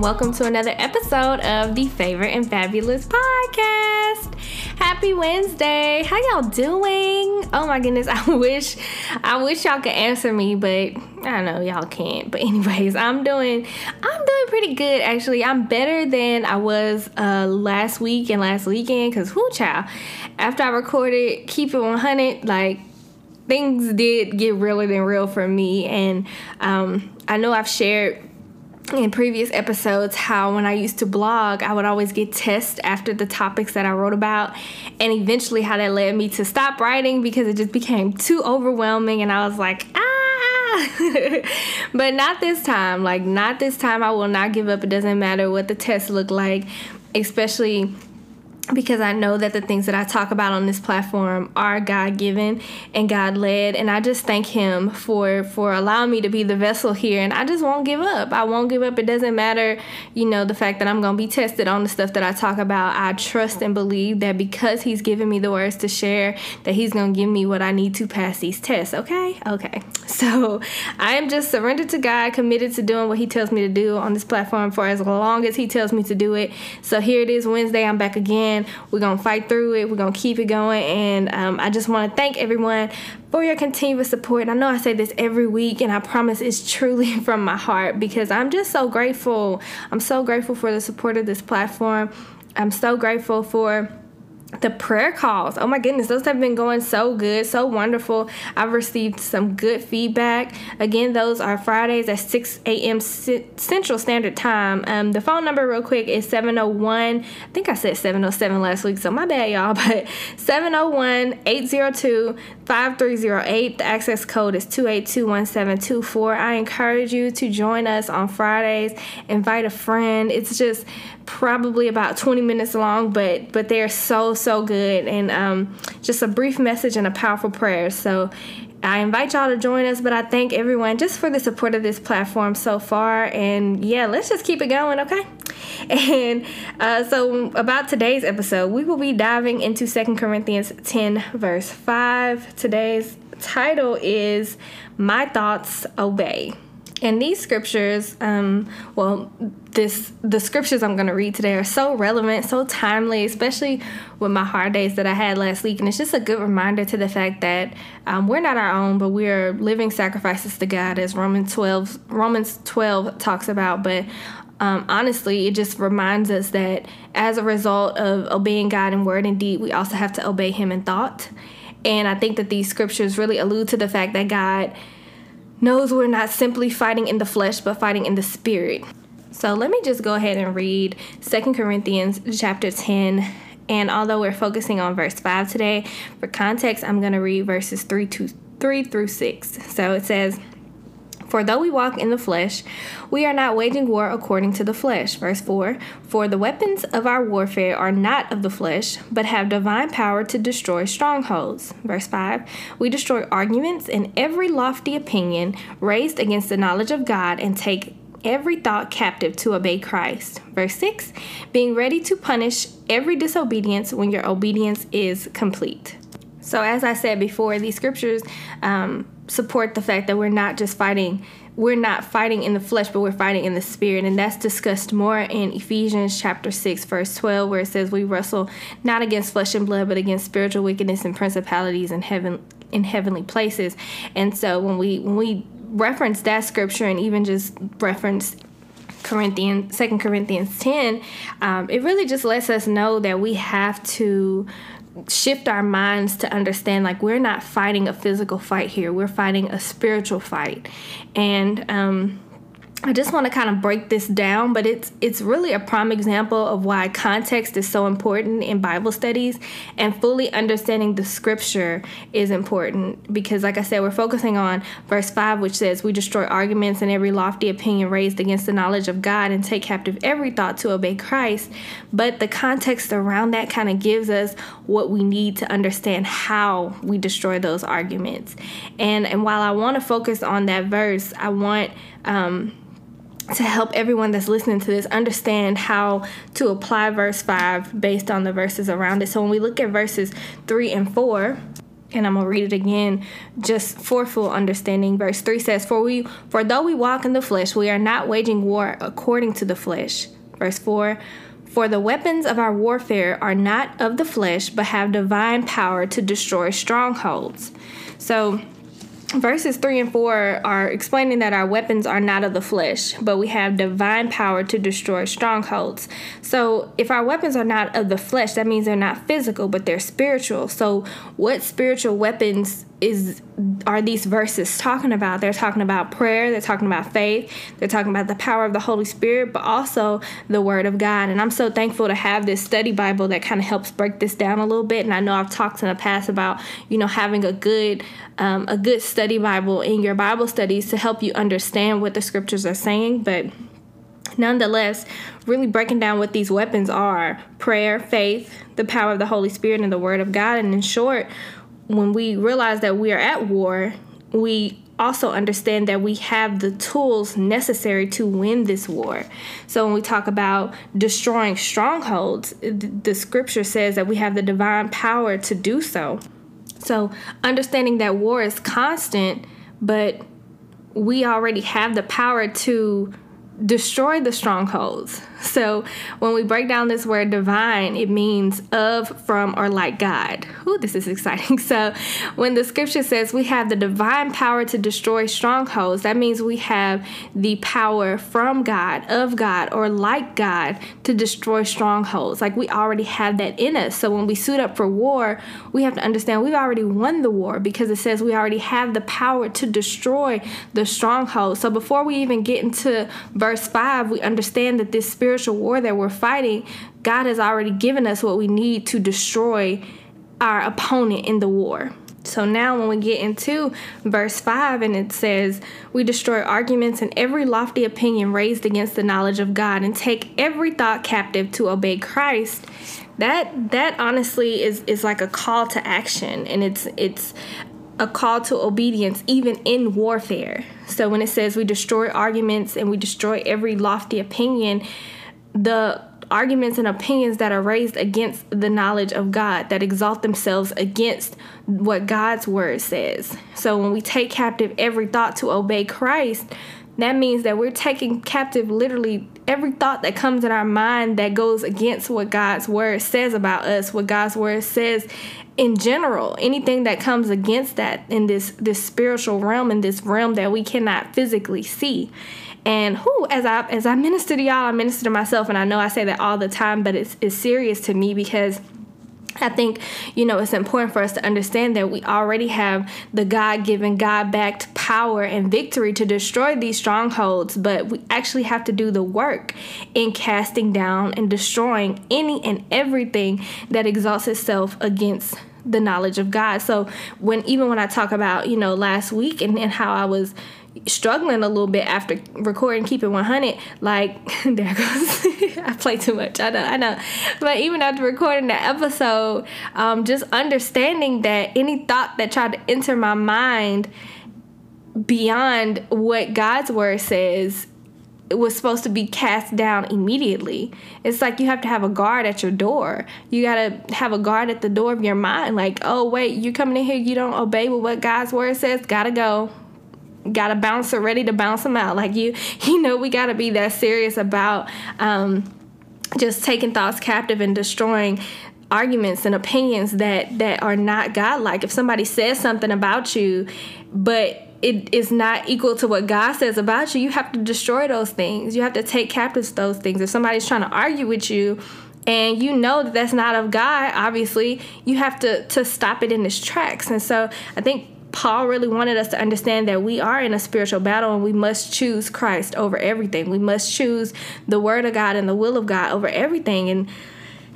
to another episode of the Favored and Fabulous podcast. Happy Wednesday. How y'all doing? Oh my goodness, I wish I wish y'all could answer me, but I know y'all can't. But anyways, I'm doing I'm doing pretty good actually. I'm better than I was uh last week and last weekend cuz whoo child. After I recorded Keep It 100 like things did get realer than real for me and um I know I've shared in previous episodes how when I used to blog, I would always get tests after the topics that I wrote about, and eventually how that led me to stop writing because it just became too overwhelming, and I was like, ah. but not this time. Like, not this time. I will not give up. It doesn't matter what the tests look like, especially because I know that the things that I talk about on this platform are God given and God led and I just thank him for for allowing me to be the vessel here and I just won't give up. I won't give up. It doesn't matter, you know, the fact that I'm going to be tested on the stuff that I talk about. I trust and believe that because he's given me the words to share that he's going to give me what I need to pass these tests, okay? Okay. So, I am just surrendered to God, committed to doing what he tells me to do on this platform for as long as he tells me to do it. So, here it is Wednesday. I'm back again we're going to fight through it. We're going to keep it going. And um, I just want to thank everyone for your continuous support. And I know I say this every week, and I promise it's truly from my heart because I'm just so grateful. I'm so grateful for the support of this platform. I'm so grateful for the prayer calls. Oh my goodness those have been going so good so wonderful. I've received some good feedback. Again those are fridays at 6 a.m central standard time. Um, the phone number real quick is 701 i think i said 707 last week so my bad y'all but 701-802-5308 the access code is 2821724 i encourage you to join us on fridays. Invite a friend. It's just probably about 20 minutes long, but but they're so so good and um, just a brief message and a powerful prayer. So I invite y'all to join us, but I thank everyone just for the support of this platform so far. And yeah, let's just keep it going, okay? And uh, so, about today's episode, we will be diving into Second Corinthians 10, verse 5. Today's title is My Thoughts Obey. And these scriptures, um, well, this the scriptures I'm going to read today are so relevant, so timely, especially with my hard days that I had last week. And it's just a good reminder to the fact that um, we're not our own, but we are living sacrifices to God, as Romans 12 Romans 12 talks about. But um, honestly, it just reminds us that as a result of obeying God in word and deed, we also have to obey Him in thought. And I think that these scriptures really allude to the fact that God knows we're not simply fighting in the flesh, but fighting in the spirit. So let me just go ahead and read Second Corinthians chapter 10. And although we're focusing on verse 5 today, for context, I'm going to read verses 3 to 3 through 6. So it says, for though we walk in the flesh, we are not waging war according to the flesh. Verse 4 For the weapons of our warfare are not of the flesh, but have divine power to destroy strongholds. Verse 5 We destroy arguments and every lofty opinion raised against the knowledge of God and take every thought captive to obey Christ. Verse 6 Being ready to punish every disobedience when your obedience is complete. So, as I said before, these scriptures um, support the fact that we're not just fighting we're not fighting in the flesh but we're fighting in the spirit. And that's discussed more in ephesians chapter 6 verse 12 where it says we wrestle not against flesh and blood but against spiritual wickedness and principalities in heaven in heavenly places. And so when we when we reference that scripture and even just reference Corinthians, Second Corinthians 10, um, it really just lets us know that we have to shift our minds to understand like we're not fighting a physical fight here. We're fighting a spiritual fight. And um I just want to kind of break this down, but it's it's really a prime example of why context is so important in Bible studies and fully understanding the scripture is important because like I said we're focusing on verse 5 which says we destroy arguments and every lofty opinion raised against the knowledge of God and take captive every thought to obey Christ, but the context around that kind of gives us what we need to understand how we destroy those arguments. And and while I want to focus on that verse, I want um to help everyone that's listening to this understand how to apply verse 5 based on the verses around it. So when we look at verses 3 and 4, and I'm gonna read it again just for full understanding. Verse 3 says, For we for though we walk in the flesh, we are not waging war according to the flesh. Verse 4 For the weapons of our warfare are not of the flesh, but have divine power to destroy strongholds. So, verses 3 and 4 are explaining that our weapons are not of the flesh, but we have divine power to destroy strongholds. So, if our weapons are not of the flesh, that means they're not physical, but they're spiritual. So, what spiritual weapons is are these verses talking about? They're talking about prayer, they're talking about faith, they're talking about the power of the Holy Spirit, but also the Word of God. And I'm so thankful to have this study Bible that kind of helps break this down a little bit. And I know I've talked in the past about you know having a good um, a good study Bible in your Bible studies to help you understand what the scriptures are saying, but nonetheless, really breaking down what these weapons are prayer, faith, the power of the Holy Spirit, and the Word of God. And in short, when we realize that we are at war, we also understand that we have the tools necessary to win this war. So when we talk about destroying strongholds, the scripture says that we have the divine power to do so. So understanding that war is constant, but we already have the power to destroy the strongholds. So when we break down this word divine, it means of, from, or like God. Ooh, this is exciting. So when the scripture says we have the divine power to destroy strongholds, that means we have the power from God, of God, or like God to destroy strongholds. Like we already have that in us. So when we suit up for war, we have to understand we've already won the war because it says we already have the power to destroy the strongholds. So before we even get into verse 5, we understand that this spirit spiritual war that we're fighting, God has already given us what we need to destroy our opponent in the war. So now, when we get into verse 5, and it says, We destroy arguments and every lofty opinion raised against the knowledge of God and take every thought captive to obey Christ. That that honestly is is like a call to action and it's it's a call to obedience even in warfare. So when it says we destroy arguments and we destroy every lofty opinion, the arguments and opinions that are raised against the knowledge of God, that exalt themselves against what God's word says. So when we take captive every thought to obey Christ, that means that we're taking captive literally every thought that comes in our mind that goes against what God's word says about us, what God's word says in general. Anything that comes against that in this this spiritual realm in this realm that we cannot physically see. And who, as I as I minister to y'all, I minister to myself, and I know I say that all the time, but it's it's serious to me because. I think, you know, it's important for us to understand that we already have the God given, God backed power and victory to destroy these strongholds, but we actually have to do the work in casting down and destroying any and everything that exalts itself against the knowledge of God. So when even when I talk about, you know, last week and, and how I was struggling a little bit after recording Keep It 100. Like, there goes. I play too much. I know, I know. But even after recording that episode, um, just understanding that any thought that tried to enter my mind beyond what God's word says it was supposed to be cast down immediately. It's like you have to have a guard at your door. You got to have a guard at the door of your mind. Like, oh, wait, you're coming in here, you don't obey with what God's word says, gotta go got a bouncer ready to bounce them out. Like you, you know, we got to be that serious about um, just taking thoughts captive and destroying arguments and opinions that that are not godlike. If somebody says something about you, but it is not equal to what God says about you, you have to destroy those things. You have to take captive those things. If somebody's trying to argue with you, and you know that that's not of God, obviously, you have to to stop it in its tracks. And so I think Paul really wanted us to understand that we are in a spiritual battle and we must choose Christ over everything. We must choose the word of God and the will of God over everything. And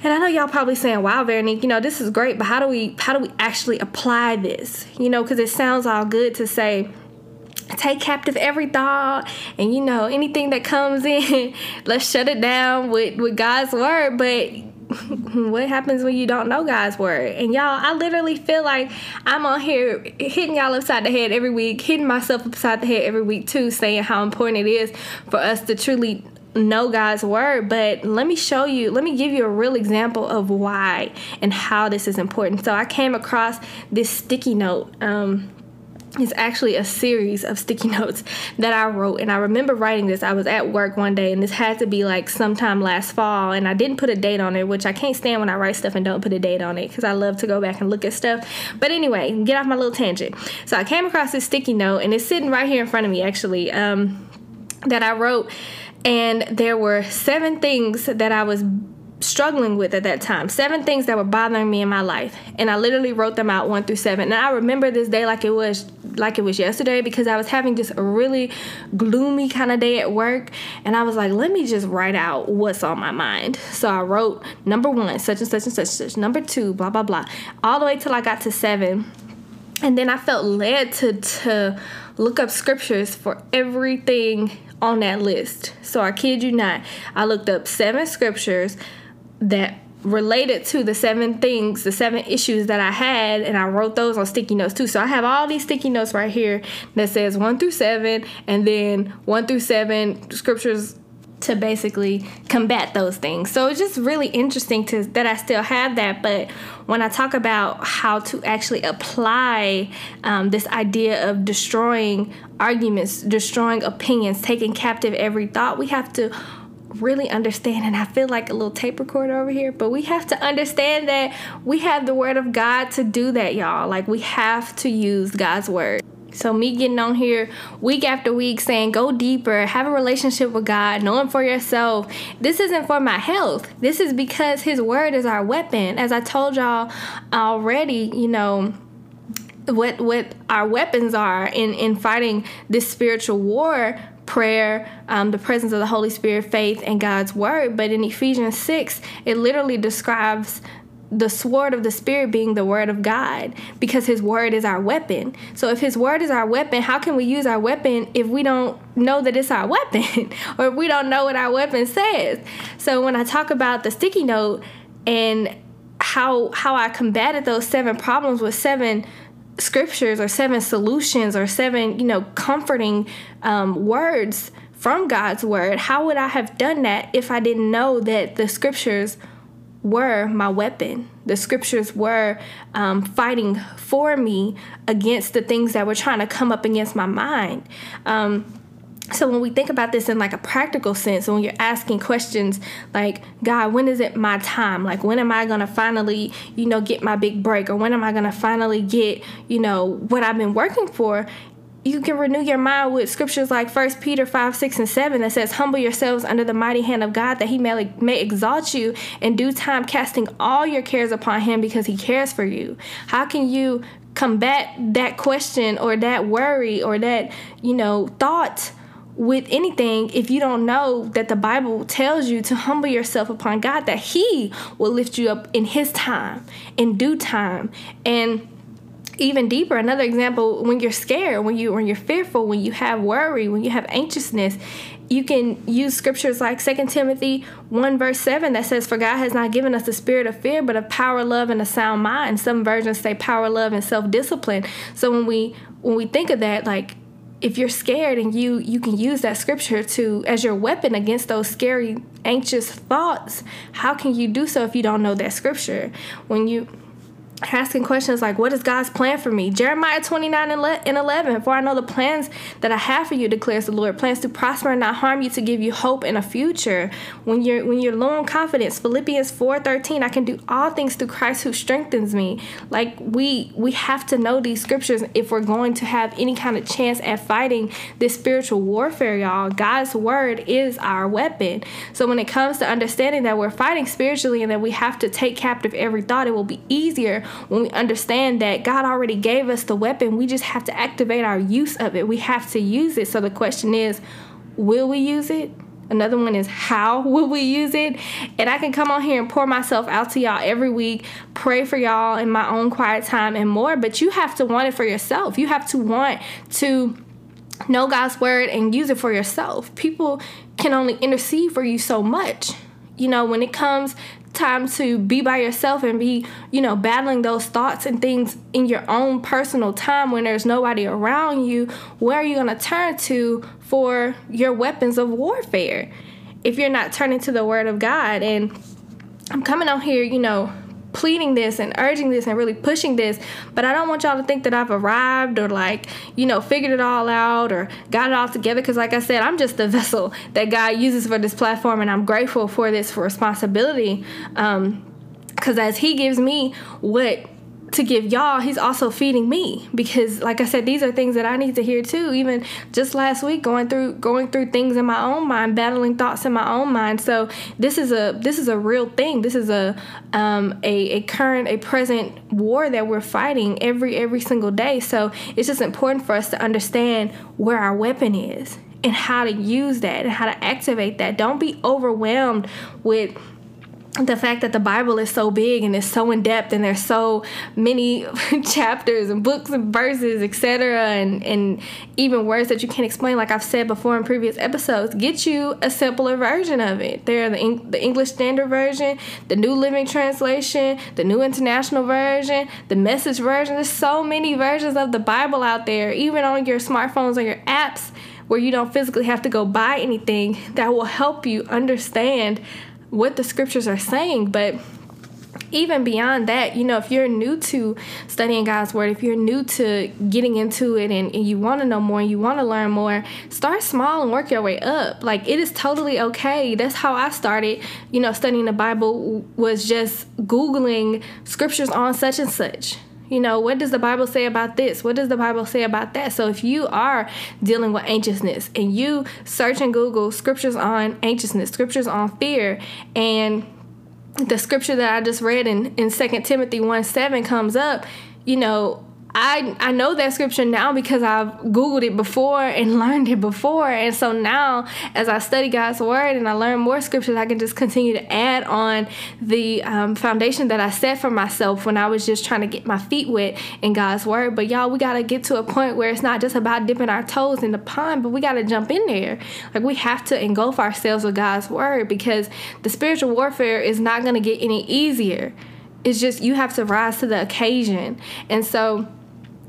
and I know y'all probably saying, "Wow, Verinique, you know this is great, but how do we how do we actually apply this? You know, because it sounds all good to say." take captive every thought and you know anything that comes in let's shut it down with with god's word but what happens when you don't know God's word? And y'all, I literally feel like I'm on here hitting y'all upside the head every week, hitting myself upside the head every week too, saying how important it is for us to truly know God's word. But let me show you, let me give you a real example of why and how this is important. So I came across this sticky note. Um, it's actually a series of sticky notes that I wrote. And I remember writing this. I was at work one day, and this had to be like sometime last fall. And I didn't put a date on it, which I can't stand when I write stuff and don't put a date on it because I love to go back and look at stuff. But anyway, get off my little tangent. So I came across this sticky note, and it's sitting right here in front of me actually, um, that I wrote. And there were seven things that I was struggling with at that time. Seven things that were bothering me in my life. And I literally wrote them out one through seven. And I remember this day like it was like it was yesterday because I was having just a really gloomy kind of day at work. And I was like, let me just write out what's on my mind. So I wrote number one, such and such and such and such. Number two, blah blah blah. All the way till I got to seven. And then I felt led to to look up scriptures for everything on that list. So I kid you not, I looked up seven scriptures that related to the seven things, the seven issues that I had, and I wrote those on sticky notes too. So I have all these sticky notes right here that says one through seven, and then one through seven scriptures to basically combat those things. So it's just really interesting to that I still have that. But when I talk about how to actually apply um, this idea of destroying arguments, destroying opinions, taking captive every thought, we have to really understand and I feel like a little tape recorder over here, but we have to understand that we have the word of God to do that, y'all. Like we have to use God's word. So me getting on here week after week saying go deeper, have a relationship with God, know him for yourself. This isn't for my health. This is because his word is our weapon. As I told y'all already, you know, what what our weapons are in in fighting this spiritual war prayer, um, the presence of the Holy Spirit, faith, and God's word. But in Ephesians 6, it literally describes the sword of the Spirit being the word of God because His word is our weapon. So, if His word is our weapon, how can we use our weapon if we don't know that it's our weapon or if we don't know what our weapon says? So, when I talk about the sticky note and how how I combated those seven problems with seven scriptures or seven solutions or seven, you know, comforting um, words from God's word, how would I have done that if I didn't know that the scriptures were my weapon? The scriptures were um, fighting for me against the things that were trying to come up against my mind. Um, so when we think about this in like a practical sense when you're asking questions like god when is it my time like when am i to finally you know get my big break or when am i to finally get you know what i've been working for you can renew your mind with scriptures like First Peter 5, 6, and 7 that says, Humble yourselves under the mighty hand of God that he may, may exalt you in due time, casting all your cares upon him because he cares for you. How can you combat that question or that worry or that, you know, thought? With anything if you don't know that the Bible tells you to humble yourself upon God, that He will lift you up in His time, in due time. And even deeper, another example, when you're scared, when you when you're fearful, when you have worry, when you have anxiousness, you can use scriptures like 2 Timothy 1 verse 7 that says, For God has not given us the spirit of fear, but of power, love, and a sound mind. Some versions say power, love, and self-discipline. So when we when we think of that, like if you're scared and you you can use that scripture to as your weapon against those scary anxious thoughts how can you do so if you don't know that scripture? When you asking questions like, What is God's plan for me? Jeremiah 29 and 11. For I know the plans that I have for you, declares the Lord plans to prosper and not harm you, to give you hope and a future. When you're when you're low on confidence, Philippians 4 13, I can do all things through Christ who strengthens me. Like we we have to know these scriptures if we're going to have any kind of chance at fighting this spiritual warfare, y'all. God's word is our weapon. So when it comes to understanding that we're fighting spiritually and that we have to take captive every thought, it will be easier when we understand that God already gave us the weapon, we just have to activate our use of it. We have to use it. So the question is, will we use it? Another one is how will we use it? And I can come on here and pour myself out to y'all every week, pray for y'all in my own quiet time and more, but you have to want it for yourself. You have to want to know God's word and use it for yourself. People can only intercede for you so much. You know, when it comes time to be by yourself and be, you know, battling those thoughts and things in your own personal time when there's nobody around you, where are you going to turn to for your weapons of warfare? If you're not turning to the Word of God. And I'm coming on here, you know, pleading this and urging this and really pushing this. But I don't want y'all to think that I've arrived or like, you know, figured it all out or got it all together. Because, like I said, I'm just the vessel that God uses for this platform, and I'm grateful for this for responsibility. Um, because as He gives me what to give y'all, he's also feeding me because like I said, these are things that I need to hear too. Even just last week going through going through things in my own mind, battling thoughts in my own mind. So this is a this is a real thing. This is a um a, a current, a present war that we're fighting every every single day. So it's just important for us to understand where our weapon is and how to use that and how to activate that. Don't be overwhelmed with the fact that the Bible is so big and it's so in depth and there's so many chapters and books and verses, etc., and and even words that you can't explain, like I've said before in previous episodes, get you a simpler version of it. There are the, the English Standard Version, the New Living Translation, the New International Version, the Message Version. There's so many versions of the Bible out there, even on your smartphones or your apps, where you don't physically have to go buy anything that will help you understand what the scriptures are saying, but even beyond that, you know, if you're new to studying God's Word, if you're new to getting into it and, and you want to know more and you want to learn more, start small and work your way up. Like, it is totally okay. That's how I started, you know, studying the Bible, was just Googling scriptures on such and such. You know, what does the Bible say about this? What does the Bible say about that? So if you are dealing with anxiousness and you search and Google scriptures on anxiousness, scriptures on fear, and the scripture that I just read in, in 2 Timothy 1 7 comes up, you know, I I know that scripture now because I've googled it before and learned it before, and so now as I study God's word and I learn more scriptures, I can just continue to add on the um, foundation that I set for myself when I was just trying to get my feet wet in God's word. But y'all, we gotta get to a point where it's not just about dipping our toes in the pond, but we gotta jump in there. Like we have to engulf ourselves with God's word because the spiritual warfare is not gonna get any easier. It's just you have to rise to the occasion, and so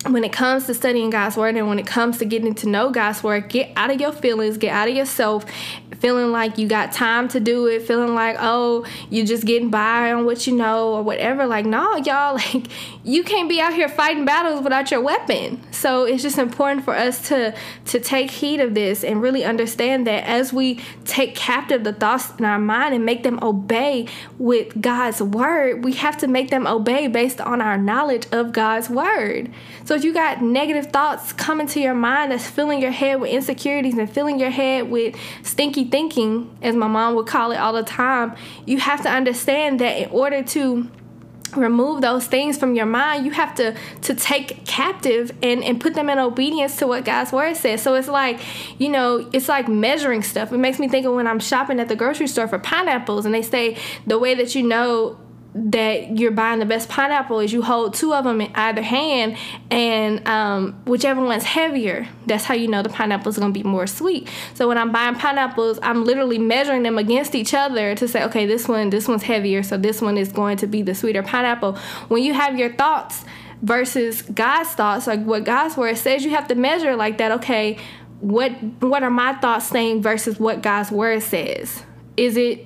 when it comes to studying God's word and when it comes to getting to know God's word, get out of your feelings, get out of yourself, feeling like you got time to do it, feeling like, oh, you're just getting by on what you know or whatever. Like, no, y'all, like you can't be out here fighting battles without your weapon. So it's just important for us to to take heed of this and really understand that as we take captive the thoughts in our mind and make them obey with God's word, we have to make them obey based on our knowledge of God's word. So if you got negative thoughts coming to your mind that's filling your head with insecurities and filling your head with stinky thinking, as my mom would call it all the time, you have to understand that in order to remove those things from your mind you have to to take captive and and put them in obedience to what god's word says. So it's like you know it's like measuring stuff. It makes me think of when i'm shopping at the grocery store for pineapples and they say the way that you know that you're buying the best pineapple is you hold two of them in either hand and um, whichever one's heavier. That's how you know the pineapple is going to be more sweet. So when i'm buying pineapples i'm literally measuring them against each other to say okay this one this one's heavier so this one is going to be the sweeter pineapple. When you have your thoughts versus god's thoughts like what god's word says you have to measure like that okay what what are my thoughts saying versus what god's word says? Is it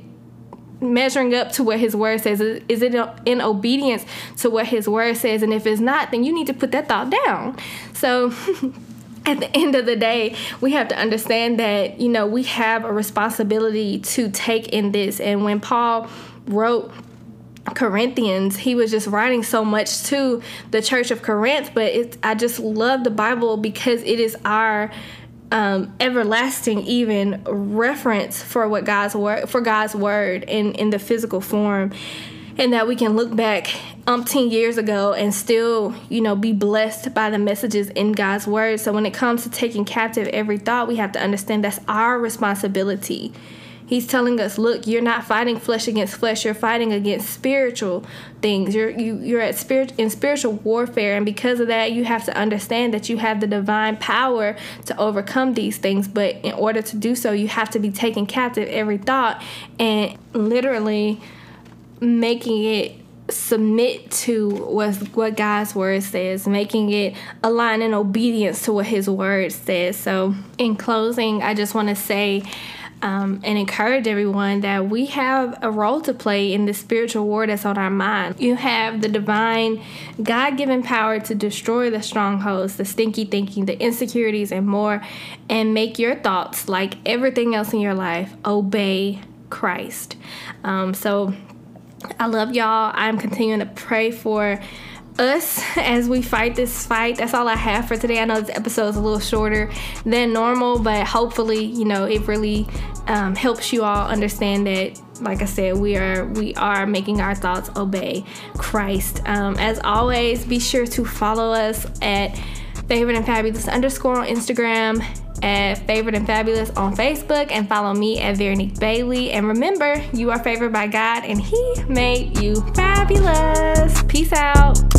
measuring up to what his word says? Is it in obedience to what his word says? And if it's not, then you need to put that thought down. So, at the end of the day, we have to understand that, you know, we have a responsibility to take in this. And when Paul wrote, Corinthians, he was just writing so much to the church of Corinth, but it, I just love the Bible because it is our um, everlasting even reference for what God's word for God's word in in the physical form and that we can look back umpteen years ago and still, you know, be blessed by the messages in God's word. So when it comes to taking captive every thought, we have to understand that's our responsibility. He's telling us, look, you're not fighting flesh against flesh. You're fighting against spiritual things. You're you, you're at spirit in spiritual warfare, and because of that, you have to understand that you have the divine power to overcome these things. But in order to do so, you have to be taking captive every thought and literally making it submit to what what God's word says, making it align in obedience to what His word says. So, in closing, I just want to say um, and encourage everyone that we have a role to play in the spiritual war that's on our mind. You have the divine, God given power to destroy the strongholds, the stinky thinking, the insecurities, and more, and make your thoughts, like everything else in your life, obey Christ. Um, so I love y'all. I'm continuing to pray for us as we fight this fight. That's all I have for today. I know this episode is a little shorter than normal, but hopefully, you know, it really um, helps you all understand that. Like I said, we are we are making our thoughts obey Christ. Um, as always, be sure to follow us at favored and fabulous underscore on Instagram at favored and Fabulous on Facebook and follow me at Verinique Bailey. And remember, you are favored by God and He made you fabulous. Peace out.